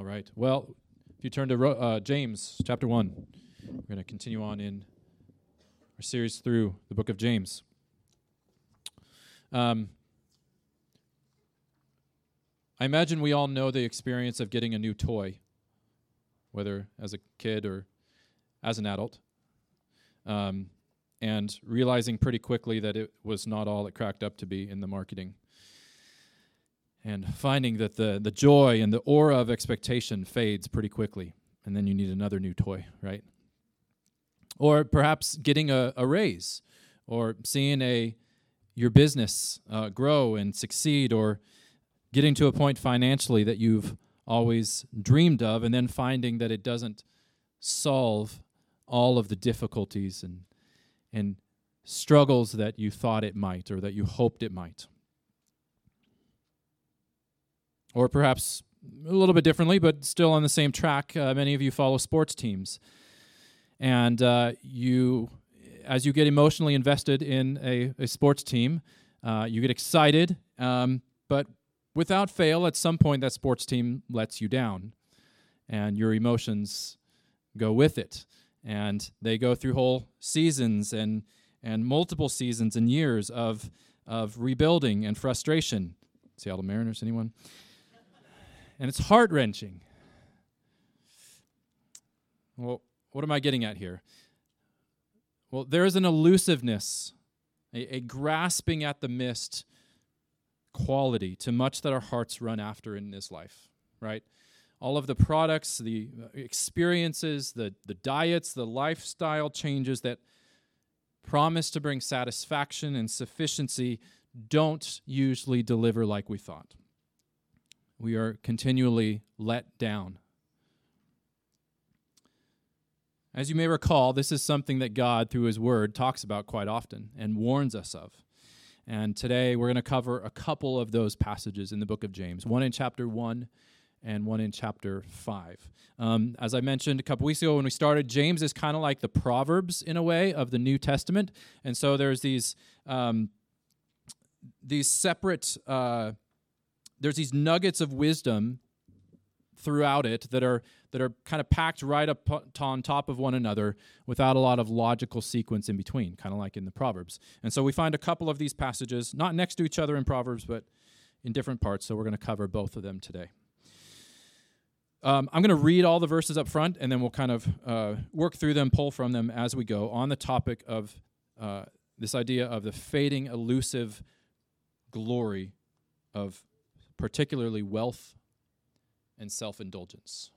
All right. Well, if you turn to uh, James chapter 1, we're going to continue on in our series through the book of James. Um, I imagine we all know the experience of getting a new toy, whether as a kid or as an adult, um, and realizing pretty quickly that it was not all it cracked up to be in the marketing and finding that the, the joy and the aura of expectation fades pretty quickly and then you need another new toy right? Or perhaps getting a, a raise or seeing a your business uh, grow and succeed or getting to a point financially that you've always dreamed of and then finding that it doesn't solve all of the difficulties and and struggles that you thought it might or that you hoped it might or perhaps a little bit differently, but still on the same track. Uh, many of you follow sports teams, and uh, you, as you get emotionally invested in a, a sports team, uh, you get excited, um, but without fail, at some point, that sports team lets you down, and your emotions go with it, and they go through whole seasons and and multiple seasons and years of of rebuilding and frustration. Seattle Mariners, anyone? And it's heart wrenching. Well, what am I getting at here? Well, there is an elusiveness, a, a, grasping at the mist quality to much that our hearts run after in this life, right? All of the products, the uh, experiences, the, the diets, the lifestyle changes that promise to bring satisfaction and sufficiency don't usually deliver like we thought we are continually let down. As you may recall, this is something that God, through His Word, talks about quite often and warns us of. And today we're going to cover a couple of those passages in the book of James, one in chapter 1 and one in chapter 5. Um, as I mentioned a couple weeks ago when we started, James is kind of like the Proverbs in a way of the New Testament. And so there's these, um, these separate. Uh, there's these nuggets of wisdom throughout it that are that are kind of packed right up on top of one another without a lot of logical sequence in between, kind of like in the Proverbs. And so we find a couple of these passages not next to each other in Proverbs, but in different parts. So we're going to cover both of them today. Um, I'm going to read all the verses up front, and then we'll kind of uh, work through them, pull from them as we go on the topic of uh, this idea of the fading, elusive glory of particularly wealth and self indulgence.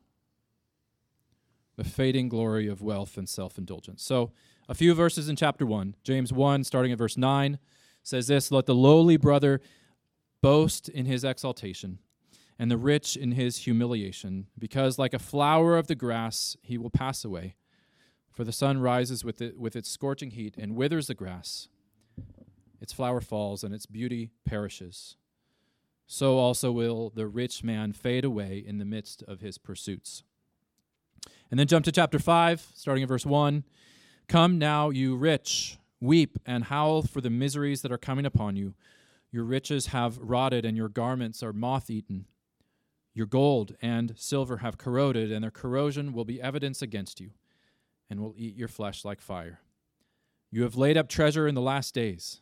The fading glory of wealth and self indulgence. So, a few verses in chapter 1. James 1, starting at verse 9, says this Let the lowly brother boast in his exaltation, and the rich in his humiliation, because like a flower of the grass he will pass away. For the sun rises with, it, with its scorching heat and withers the grass. Its flower falls, and its beauty perishes so also will the rich man fade away in the midst of his pursuits. And then jump to chapter 5, starting at verse 1. Come now, you rich, weep and howl for the miseries that are coming upon you. Your riches have rotted, and your garments are moth eaten. Your gold and silver have corroded, and their corrosion will be evidence against you, and will eat your flesh like fire. You have laid up treasure in the last days.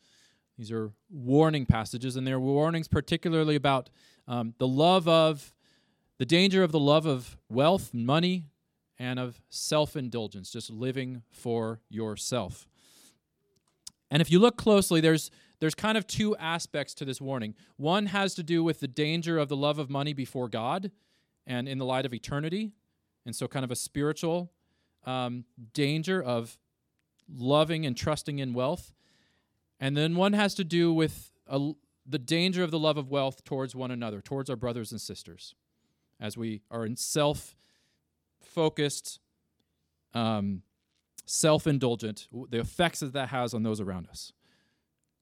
These are warning passages, and they're warnings particularly about um, the love of, the danger of the love of wealth, money, and of self indulgence, just living for yourself. And if you look closely, there's there's kind of two aspects to this warning. One has to do with the danger of the love of money before God and in the light of eternity, and so kind of a spiritual um, danger of loving and trusting in wealth. And then one has to do with a, the danger of the love of wealth towards one another, towards our brothers and sisters, as we are in self focused, um, self indulgent, the effects that that has on those around us.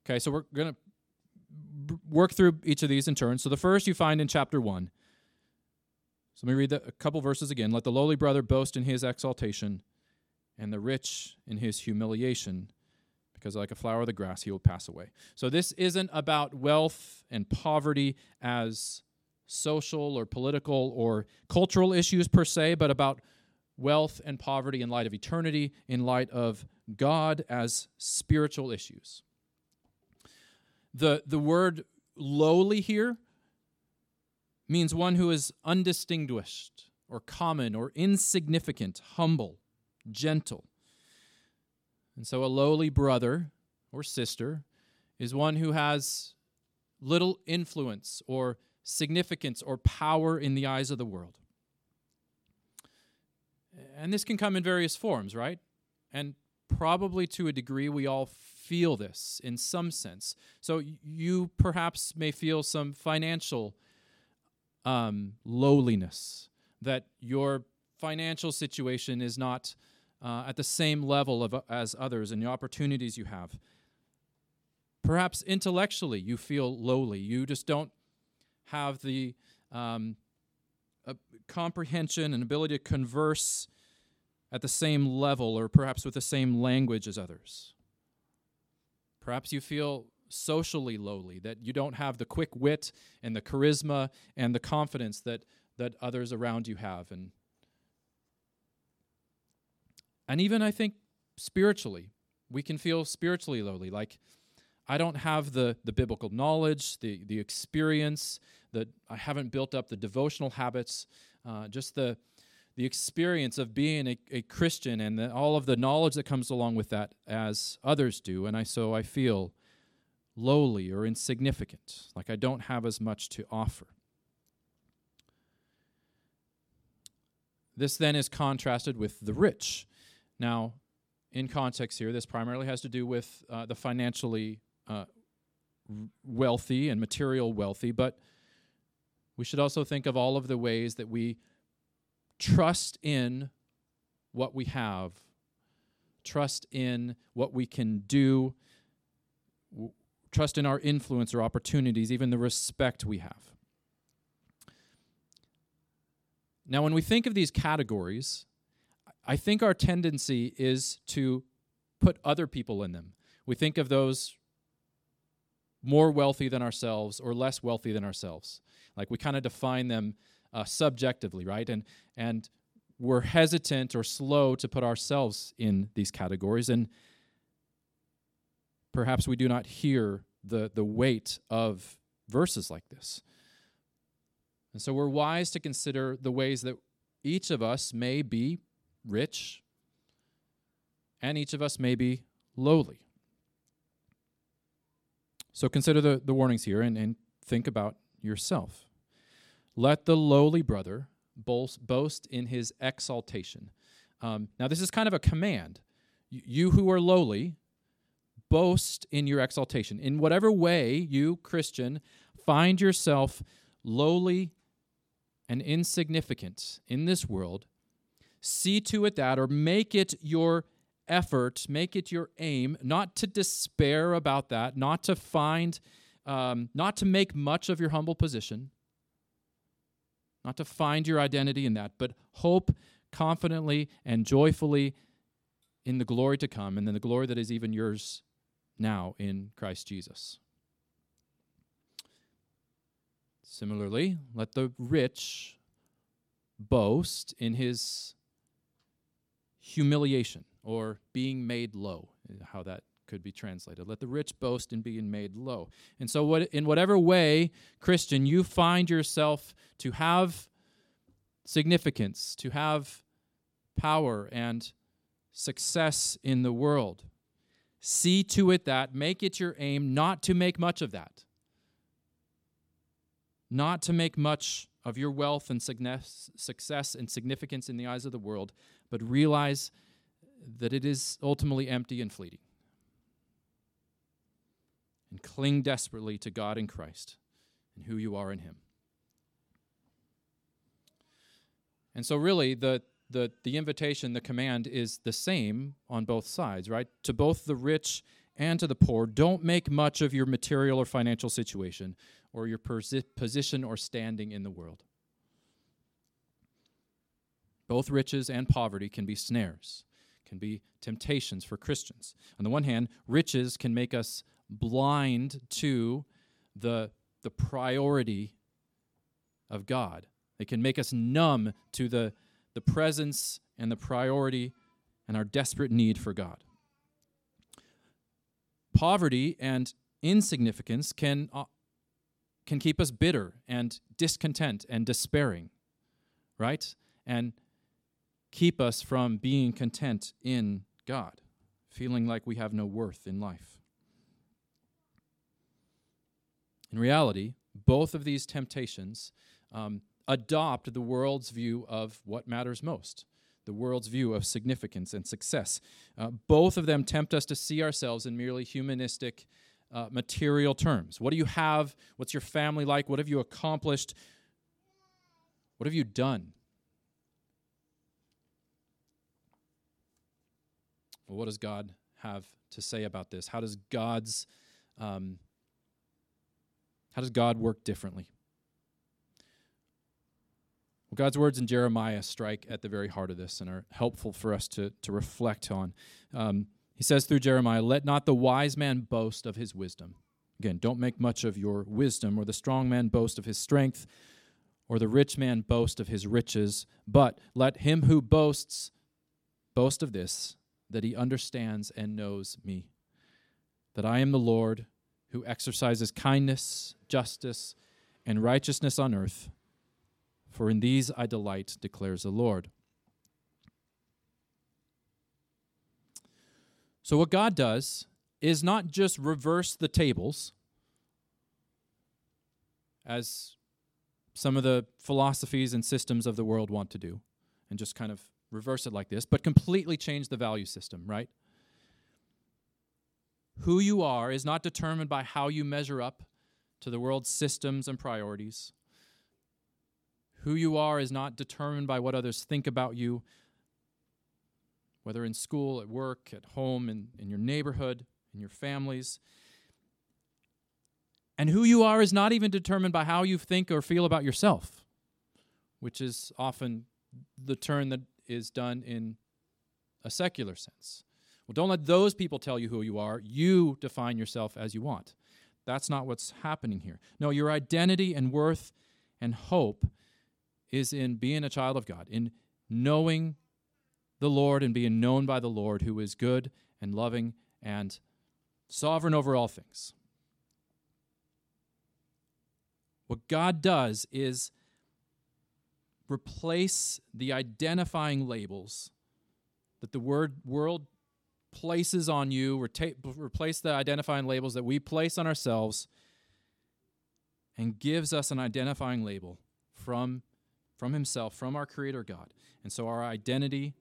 Okay, so we're going to b- work through each of these in turn. So the first you find in chapter 1. So let me read the, a couple verses again. Let the lowly brother boast in his exaltation, and the rich in his humiliation, because like a flower of the grass, he will pass away. So this isn't about wealth and poverty as social or political or cultural issues per se, but about wealth and poverty in light of eternity, in light of God as spiritual issues. The, the word lowly here means one who is undistinguished or common or insignificant, humble, gentle. And so a lowly brother or sister is one who has little influence or significance or power in the eyes of the world. And this can come in various forms, right? And probably to a degree, we all feel this in some sense. So you perhaps may feel some financial um, lowliness, that your financial situation is not uh, at the same level of, uh, as others and the opportunities you have. Perhaps intellectually you feel lowly. You just don't have the um, uh, comprehension and ability to converse at the same level or perhaps with the same language as others. Perhaps you feel socially lowly, that you don't have the quick wit and the charisma and the confidence that, that others around you have. And, and even, I think, spiritually, we can feel spiritually lowly. Like, I don't have the, the biblical knowledge, the, the experience, that I haven't built up the devotional habits, uh, just the, the experience of being a, a Christian and the, all of the knowledge that comes along with that as others do. And I so I feel lowly or insignificant, like I don't have as much to offer. This then is contrasted with the rich. Now, in context here, this primarily has to do with uh, the financially uh, wealthy and material wealthy, but we should also think of all of the ways that we trust in what we have, trust in what we can do, trust in our influence or opportunities, even the respect we have. Now, when we think of these categories, I think our tendency is to put other people in them. We think of those more wealthy than ourselves or less wealthy than ourselves. Like we kind of define them uh, subjectively, right? And and we're hesitant or slow to put ourselves in these categories, and perhaps we do not hear the, the weight of verses like this. And so we're wise to consider the ways that each of us may be rich and each of us may be lowly. So consider the, the warnings here and, and think about yourself. Let the lowly brother boast, boast in his exaltation. Um, now, this is kind of a command. You who are lowly, boast in your exaltation. In whatever way you, Christian, find yourself lowly and insignificant in this world, see to it that, or make it your effort, make it your aim, not to despair about that, not to find, um, not to make much of your humble position, not to find your identity in that, but hope confidently and joyfully in the glory to come and in the glory that is even yours now in Christ Jesus. Similarly, let the rich boast in his humiliation or being made low, how that could be translated. Let the rich boast in being made low. And so, what, in whatever way, Christian, you find yourself to have significance, to have power and success in the world, See to it that, make it your aim not to make much of that. Not to make much of your wealth and success and significance in the eyes of the world, but realize that it is ultimately empty and fleeting. And cling desperately to God in Christ and who you are in Him. And so, really, the, the, the invitation, the command is the same on both sides, right? To both the rich and to the poor, don't make much of your material or financial situation or your posi- position or standing in the world. Both riches and poverty can be snares, can be temptations for Christians. On the one hand, riches can make us blind to the, the priority of God. They can make us numb to the, the presence and the priority and our desperate need for God. Poverty and insignificance can, uh, can keep us bitter and discontent and despairing, right? And keep us from being content in God, feeling like we have no worth in life. In reality, both of these temptations um, adopt the world's view of what matters most, the world's view of significance and success. Uh, both of them tempt us to see ourselves in merely humanistic, uh, material terms. What do you have? What's your family like? What have you accomplished? What have you done? Well, what does God have to say about this? How does God's um, how does God work differently? Well, God's words in Jeremiah strike at the very heart of this and are helpful for us to, to reflect on. Um, he says through Jeremiah, Let not the wise man boast of his wisdom. Again, don't make much of your wisdom, or the strong man boast of his strength, or the rich man boast of his riches, but let him who boasts boast of this, that he understands and knows me, that I am the Lord who exercises kindness, justice, and righteousness on earth for in these I delight, declares the Lord. So, what God does is not just reverse the tables, as some of the philosophies and systems of the world want to do, and just kind of reverse it like this, but completely change the value system, right? Who you are is not determined by how you measure up to the world's systems and priorities. Who you are is not determined by what others think about you, whether in school, at work, at home, in, in your neighborhood, in your families. And who you are is not even determined by how you think or feel about yourself, which is often the turn that is done in a secular sense. Well, don't let those people tell you who you are. You define yourself as you want. That's not what's happening here. No, your identity and worth and hope is in being a child of God, in knowing the Lord and being known by the Lord who is good and loving and sovereign over all things. What God does is replace the identifying labels that the word world places on you, replace the identifying labels that we place on ourselves, and gives us an identifying label from from Himself, from our Creator God. And so our identity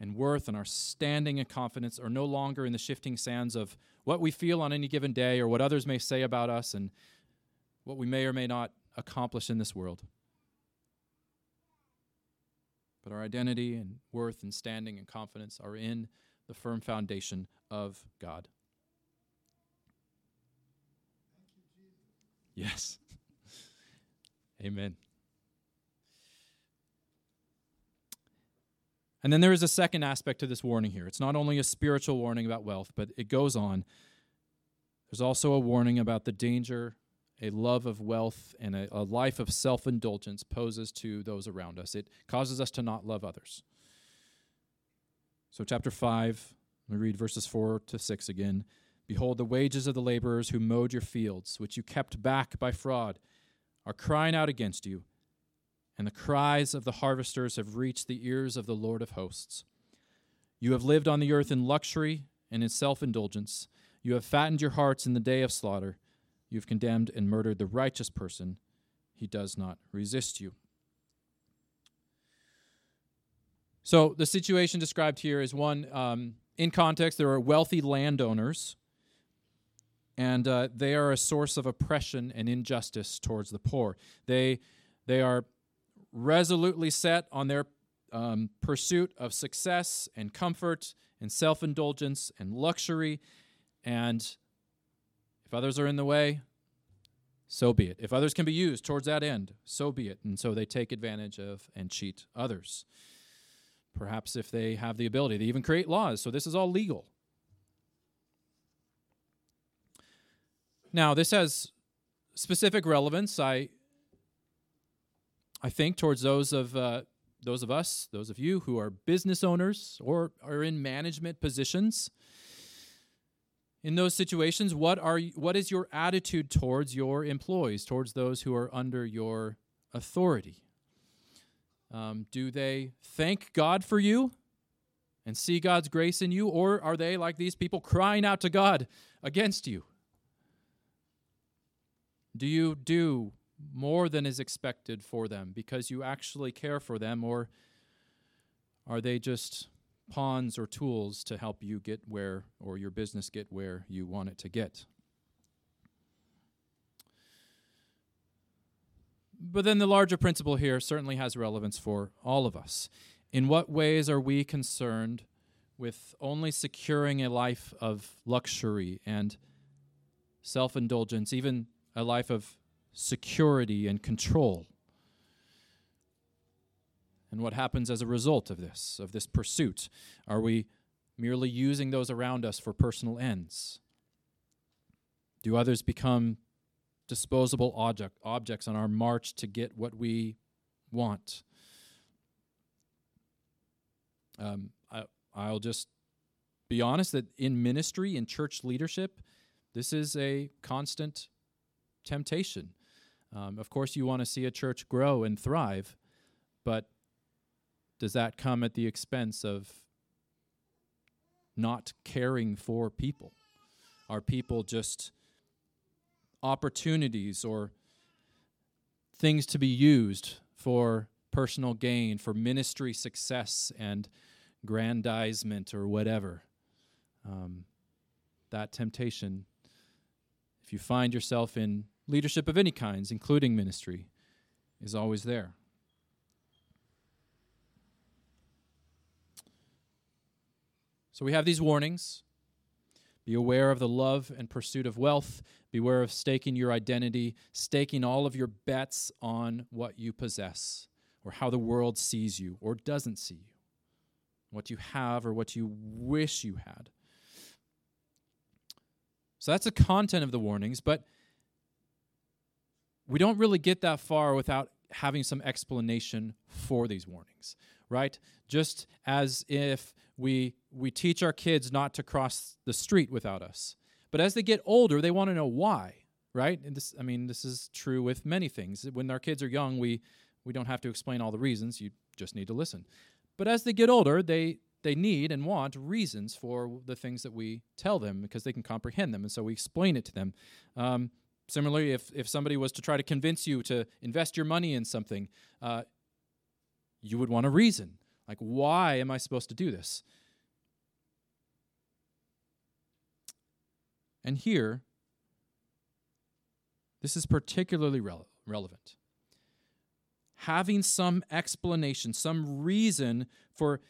and worth and our standing and confidence are no longer in the shifting sands of what we feel on any given day or what others may say about us and what we may or may not accomplish in this world. But our identity and worth and standing and confidence are in the firm foundation of God. Yes. Amen. And then there is a second aspect to this warning here. It's not only a spiritual warning about wealth, but it goes on. There's also a warning about the danger a love of wealth and a, a life of self indulgence poses to those around us. It causes us to not love others. So, chapter 5, we read verses 4 to 6 again. Behold, the wages of the laborers who mowed your fields, which you kept back by fraud, are crying out against you and the cries of the harvesters have reached the ears of the Lord of hosts. You have lived on the earth in luxury and in self indulgence. You have fattened your hearts in the day of slaughter. You have condemned and murdered the righteous person. He does not resist you. So, the situation described here is one, um, in context, there are wealthy landowners, and uh, they are a source of oppression and injustice towards the poor. They, they are resolutely set on their um, pursuit of success and comfort and self indulgence and luxury. And if others are in the way, so be it. If others can be used towards that end, so be it. And so they take advantage of and cheat others. Perhaps if they have the ability, they even create laws. So this is all legal. Now, this has specific relevance. I I think towards those of uh, those of us, those of you who are business owners or are in management positions. In those situations, what are what is your attitude towards your employees, towards those who are under your authority? Um, do they thank God for you and see God's grace in you, or are they like these people crying out to God against you? Do you do more than is expected for them because you actually care for them, or are they just pawns or tools to help you get where, or your business get where you want it to get? But then the larger principle here certainly has relevance for all of us. In what ways are we concerned with only securing a life of luxury and self indulgence, even a life of security and control. And what happens as a result of this, of this pursuit? Are we merely using those around us for personal ends? Do others become disposable object, objects on our march to get what we want? Um, I, I'll just be honest that in ministry, in church leadership, this is a constant temptation. Um, of course, you want to see a church grow and thrive, but does that come at the expense of not caring for people? Are people just opportunities or things to be used for personal gain, for ministry success and grandizement or whatever? Um, that temptation, if you find yourself in leadership of any kinds, including ministry, is always there. So we have these warnings. Be aware of the love and pursuit of wealth. Beware of staking your identity, staking all of your bets on what you possess or how the world sees you or doesn't see you, what you have or what you wish you had. So that's the content of the warnings, but we don't really get that far without having some explanation for these warnings, right? Just as if we we teach our kids not to cross the street without us. But as they get older, they want to know why, right? And this I mean, this is true with many things. When our kids are young, we we don't have to explain all the reasons. You just need to listen. But as they get older, they they need and want reasons for the things that we tell them because they can comprehend them, and so we explain it to them. Um, Similarly, if, if somebody was to try to convince you to invest your money in something, uh, you would want a reason. Like, why am I supposed to do this? And here, this is particularly rele- relevant. Having some explanation, some reason for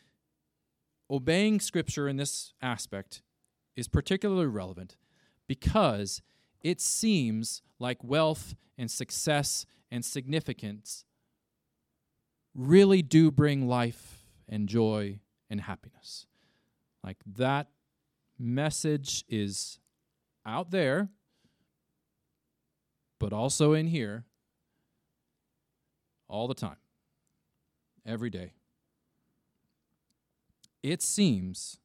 obeying Scripture in this aspect is particularly relevant because it seems like wealth and success and significance really do bring life and joy and happiness. Like that message is out there, but also in here all the time, every day. It seems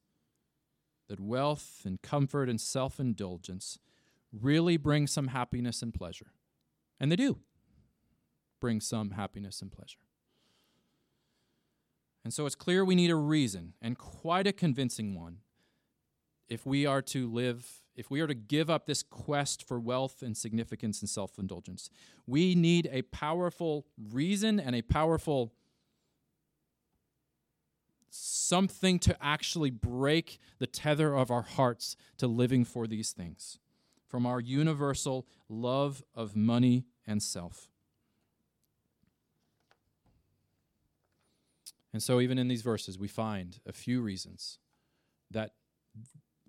that wealth and comfort and self indulgence really bring some happiness and pleasure. And they do bring some happiness and pleasure. And so it's clear we need a reason, and quite a convincing one, if we are to live, if we are to give up this quest for wealth and significance and self indulgence. We need a powerful reason and a powerful something to actually break the tether of our hearts to living for these things from our universal love of money and self. And so, even in these verses, we find a few reasons that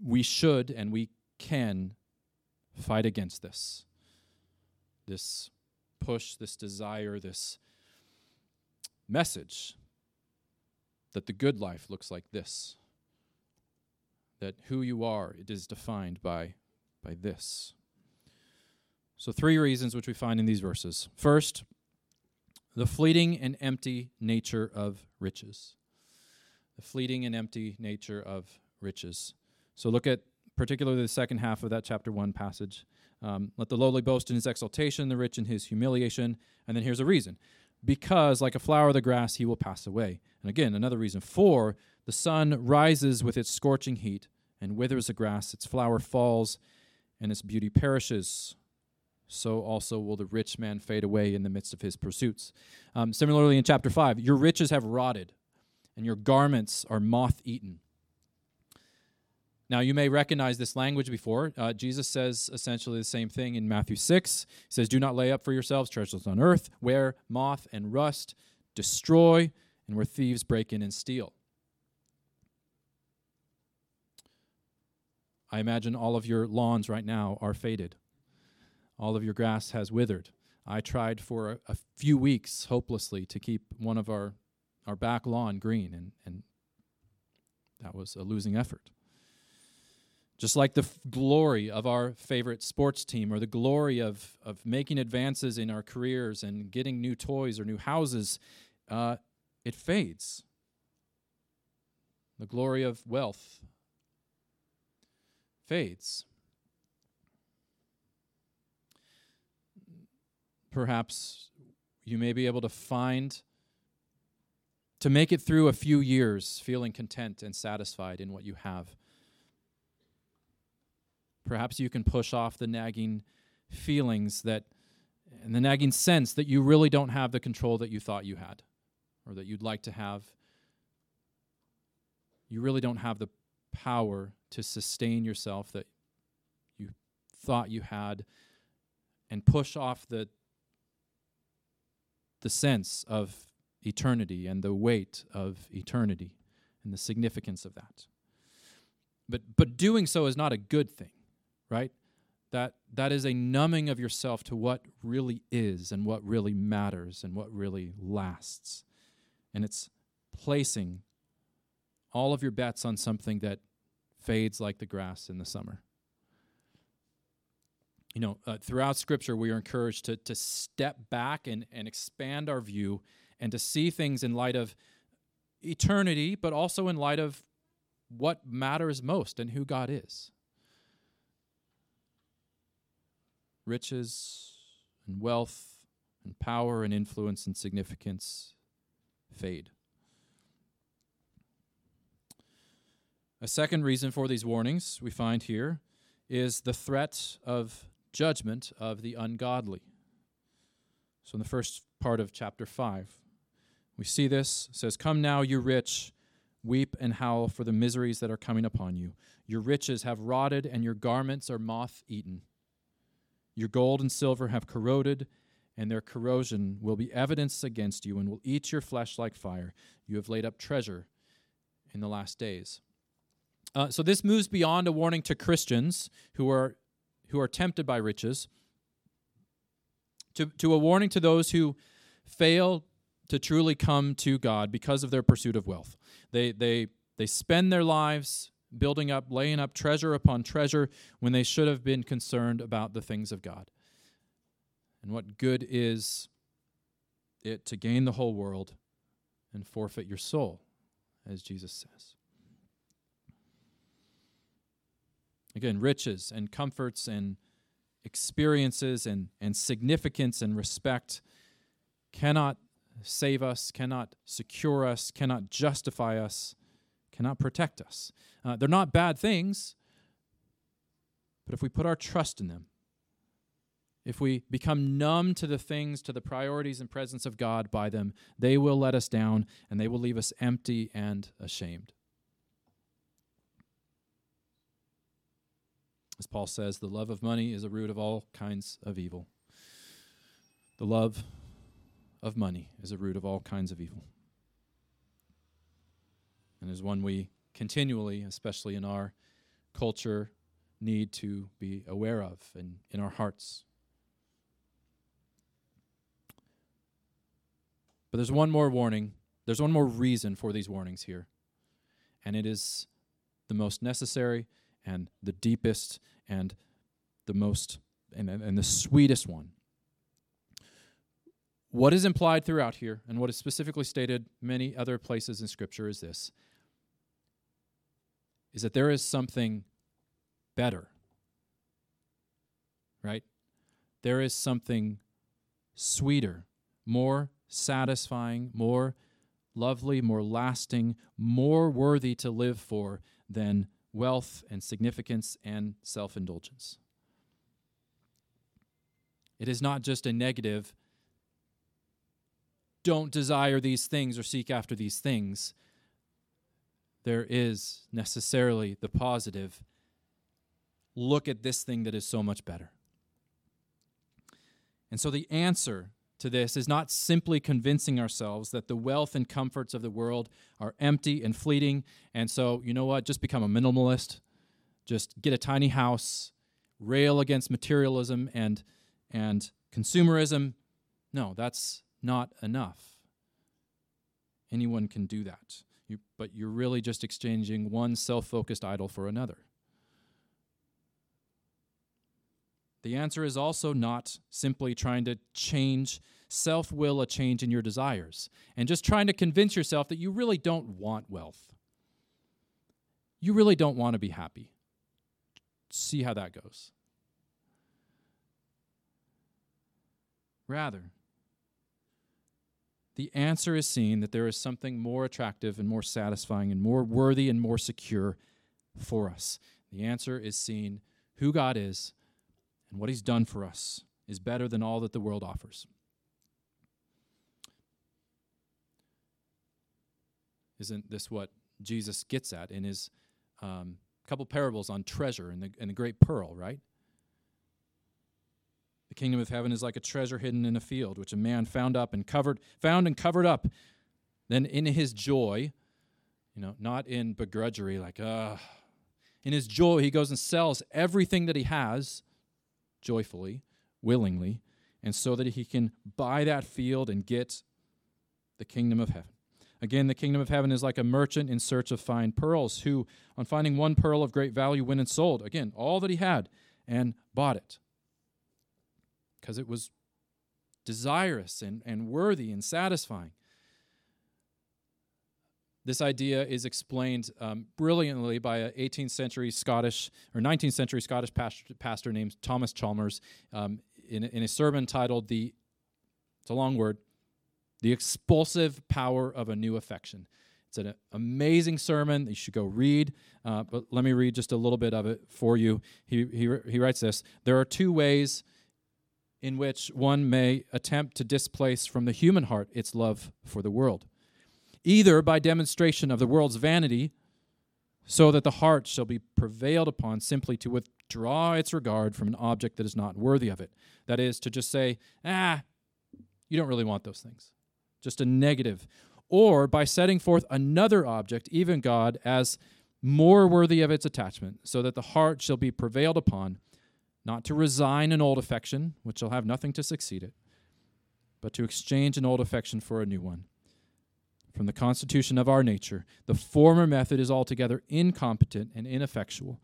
we should and we can fight against this. This push, this desire, this message that the good life looks like this. That who you are, it is defined by, by this. So, three reasons which we find in these verses. First, the fleeting and empty nature of riches. The fleeting and empty nature of riches. So, look at particularly the second half of that chapter 1 passage. Um, Let the lowly boast in his exaltation, the rich in his humiliation. And then here's a reason because, like a flower of the grass, he will pass away. And again, another reason. For the sun rises with its scorching heat and withers the grass, its flower falls, and its beauty perishes so also will the rich man fade away in the midst of his pursuits. Um, similarly, in chapter 5, your riches have rotted, and your garments are moth eaten. Now, you may recognize this language before. Uh, Jesus says essentially the same thing in Matthew 6. He says, Do not lay up for yourselves treasures on earth, where moth and rust destroy, and where thieves break in and steal. I imagine all of your lawns right now are faded all of your grass has withered. I tried for a, a, few weeks hopelessly to keep one of our, our back lawn green, and, and that was a losing effort. Just like the f- glory of our favorite sports team or the glory of, of making advances in our careers and getting new toys or new houses, uh, it fades. The glory of wealth fades. perhaps you may be able to find to make it through a few years feeling content and satisfied in what you have. Perhaps you can push off the nagging feelings that and the nagging sense that you really don't have the control that you thought you had or that you'd like to have. You really don't have the power to sustain yourself that you thought you had and push off the the sense of eternity and the weight of eternity and the significance of that. But but doing so is not a good thing, right? That that is a numbing of yourself to what really is and what really matters and what really lasts. And it's placing all of your bets on something that fades like the grass in the summer you know, uh, throughout Scripture, we are encouraged to, to step back and, and expand our view and to see things in light of eternity, but also in light of what matters most and who God is. Riches and wealth and power and influence and significance fade. A second reason for these warnings we find here is the threat of judgment of the ungodly. So, in the first part of chapter 5, we see this. It says, Come now, you rich, weep and howl for the miseries that are coming upon you. Your riches have rotted, and your garments are moth eaten. Your gold and silver have corroded, and their corrosion will be evidence against you and will eat your flesh like fire. You have laid up treasure in the last days. Uh, so, this moves beyond a warning to Christians who are who are tempted by riches, to, to a warning to those who fail to truly come to God because of their pursuit of wealth. They, they, they spend their lives building up, laying up treasure upon treasure when they should have been concerned about the things of God. And what good is it to gain the whole world and forfeit your soul, as Jesus says? Again, riches and comforts and experiences and, and significance and respect cannot save us, cannot secure us, cannot justify us, cannot protect us. Uh, they're not bad things, but if we put our trust in them, if we become numb to the things, to the priorities and presence of God by them, they will let us down and they will leave us empty and ashamed. As Paul says, the love of money is a root of all kinds of evil. The love of money is a root of all kinds of evil. and is one we continually, especially in our culture, need to be aware of and in our hearts. But there's one more warning. There's one more reason for these warnings here. And it is the most necessary and the deepest and the most and, and the sweetest one. What is implied throughout here, and what is specifically stated many other places in Scripture, is this is that there is something better. Right? There is something sweeter, more satisfying, more lovely, more lasting, more worthy to live for than wealth and significance and self indulgence. It is not just a negative, don't desire these things or seek after these things. There is necessarily the positive, look at this thing that is so much better. And so the answer to this is not simply convincing ourselves that the wealth and comforts of the world are empty and fleeting. And so, you know what? Just become a minimalist. Just get a tiny house, rail against materialism and, and consumerism. No, that's not enough. Anyone can do that. You, but you're really just exchanging one self focused idol for another. The answer is also not simply trying to change self will, a change in your desires, and just trying to convince yourself that you really don't want wealth. You really don't want to be happy. See how that goes. Rather, the answer is seen that there is something more attractive and more satisfying and more worthy and more secure for us. The answer is seen who God is and what he's done for us is better than all that the world offers. Isn't this what Jesus gets at in his um, couple parables on treasure and the, and the great pearl, right? The kingdom of heaven is like a treasure hidden in a field, which a man found up and covered, found and covered up. Then in his joy, you know, not in begrudgery, like, uh, in his joy, he goes and sells everything that he has joyfully, willingly, and so that he can buy that field and get the kingdom of heaven. Again, the kingdom of heaven is like a merchant in search of fine pearls, who, on finding one pearl of great value, went and sold, again, all that he had and bought it. Because it was desirous and, and worthy and satisfying. This idea is explained um, brilliantly by an 18th century Scottish or 19th century Scottish pastor, pastor named Thomas Chalmers um, in, in a sermon titled "The it's a long word, the expulsive power of a new affection." It's an amazing sermon that you should go read. Uh, but let me read just a little bit of it for you. He, he, he writes this There are two ways in which one may attempt to displace from the human heart its love for the world either by demonstration of the world's vanity, so that the heart shall be prevailed upon simply to withdraw its regard from an object that is not worthy of it. That is, to just say, ah, you don't really want those things. Just a negative. Or by setting forth another object, even God, as more worthy of its attachment, so that the heart shall be prevailed upon, not to resign an old affection, which shall have nothing to succeed it, but to exchange an old affection for a new one from the constitution of our nature. The former method is altogether incompetent and ineffectual,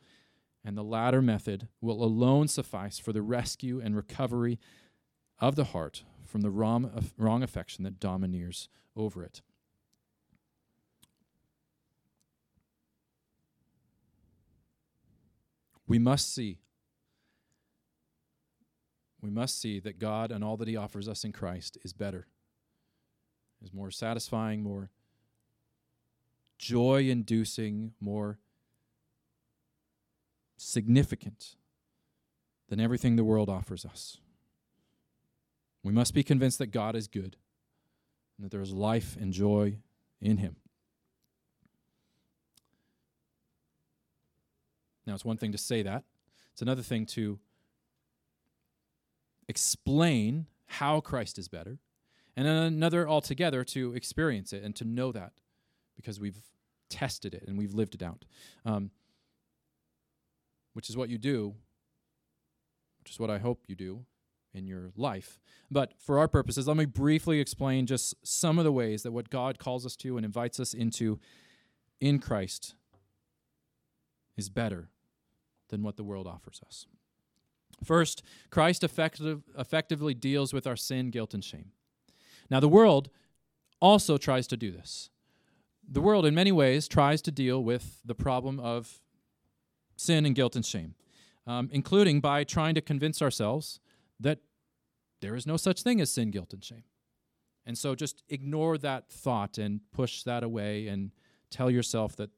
and the latter method will alone suffice for the rescue and recovery of the heart from the wrong, wrong affection that domineers over it. We must see. We must see that God and all that He offers us in Christ is better is more satisfying, more joy inducing, more significant than everything the world offers us. We must be convinced that God is good and that there is life and joy in Him. Now, it's one thing to say that, it's another thing to explain how Christ is better and another altogether to experience it and to know that because we've tested it and we've lived it out, um, which is what you do, which is what I hope you do in your life. But for our purposes, let me briefly explain just some of the ways that what God calls us to and invites us into in Christ is better than what the world offers us. First, Christ effective, effectively deals with our sin, guilt, and shame. Now, the world also tries to do this. The world, in many ways, tries to deal with the problem of sin and guilt and shame, um, including by trying to convince ourselves that there is no such thing as sin, guilt, and shame. And so just ignore that thought and push that away and tell yourself that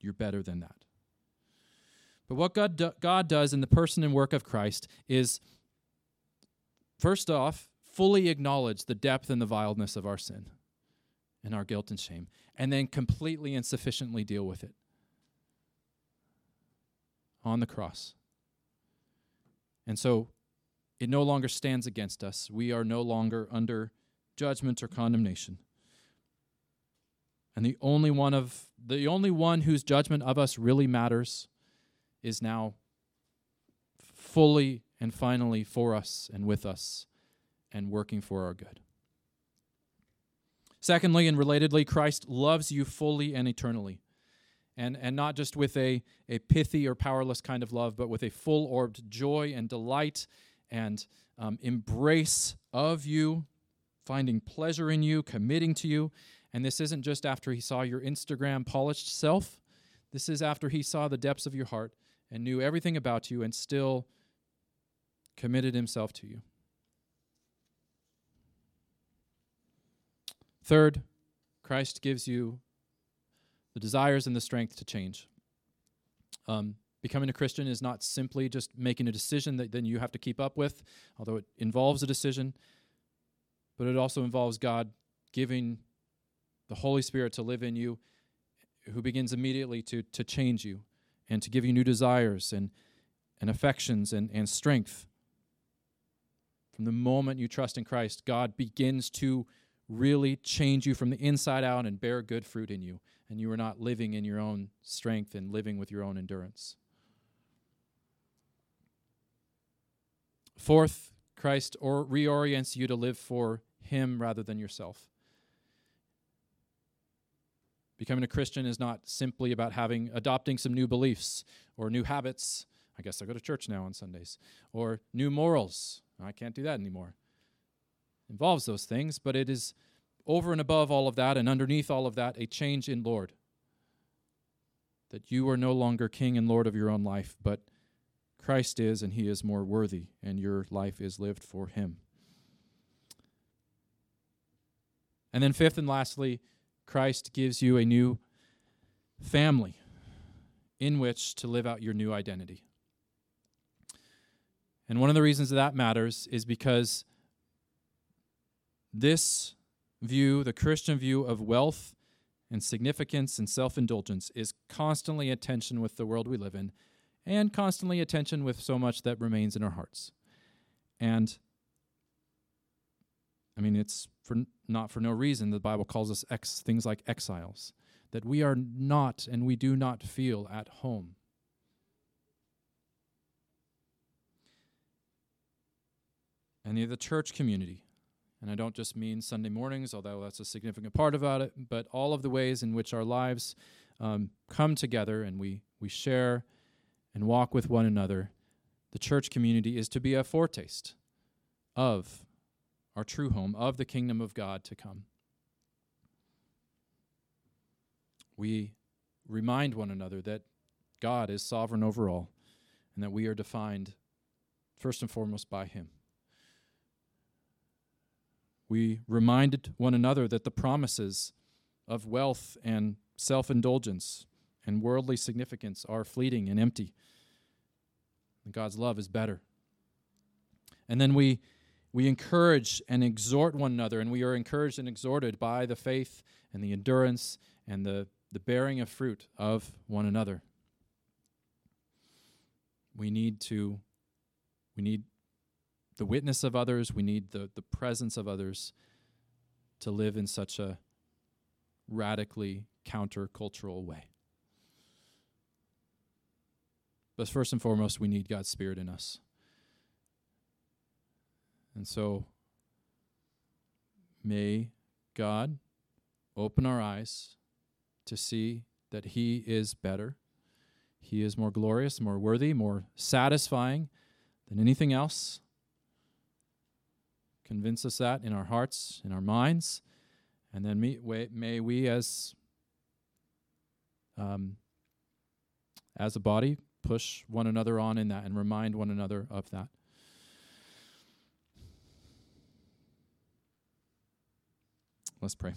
you're better than that. But what God, do, God does in the person and work of Christ is, first off, fully acknowledge the depth and the vileness of our sin and our guilt and shame, and then completely and sufficiently deal with it on the cross. And so it no longer stands against us. We are no longer under judgment or condemnation. And the only one of the only one whose judgment of us really matters is now fully and finally for us and with us and working for our good. Secondly, and relatedly, Christ loves you fully and eternally. And, and not just with a, a pithy or powerless kind of love, but with a full orbed joy and delight and um, embrace of you, finding pleasure in you, committing to you. And this isn't just after he saw your Instagram polished self, this is after he saw the depths of your heart and knew everything about you and still committed himself to you. Third, Christ gives you the desires and the strength to change. Um, becoming a Christian is not simply just making a decision that then you have to keep up with, although it involves a decision, but it also involves God giving the Holy Spirit to live in you, who begins immediately to, to change you and to give you new desires and, and affections and, and strength. From the moment you trust in Christ, God begins to really change you from the inside out and bear good fruit in you. And you are not living in your own strength and living with your own endurance. Fourth, Christ or reorients you to live for Him rather than yourself. Becoming a Christian is not simply about having adopting some new beliefs or new habits. I guess I go to church now on Sundays. Or new morals. I can't do that anymore. Involves those things, but it is over and above all of that and underneath all of that a change in Lord. That you are no longer king and lord of your own life, but Christ is, and he is more worthy, and your life is lived for him. And then, fifth and lastly, Christ gives you a new family in which to live out your new identity. And one of the reasons that, that matters is because this view, the Christian view of wealth and significance and self indulgence, is constantly in tension with the world we live in and constantly in tension with so much that remains in our hearts. And I mean, it's for not for no reason the Bible calls us ex, things like exiles, that we are not and we do not feel at home. And the church community, and I don't just mean Sunday mornings, although that's a significant part about it, but all of the ways in which our lives um, come together and we, we share and walk with one another, the church community is to be a foretaste of our true home, of the kingdom of God to come. We remind one another that God is sovereign over all and that we are defined first and foremost by Him. We reminded one another that the promises of wealth and self indulgence and worldly significance are fleeting and empty. And God's love is better. And then we we encourage and exhort one another, and we are encouraged and exhorted by the faith and the endurance and the, the bearing of fruit of one another. We need to, we need the witness of others, we need the, the presence of others to live in such a radically countercultural way. But first and foremost, we need God's Spirit in us. And so, may God open our eyes to see that He is better. He is more glorious, more worthy, more satisfying than anything else. Convince us that in our hearts, in our minds, and then may, we, as um, as a body, push one another on in that and remind one another of that. Let's pray.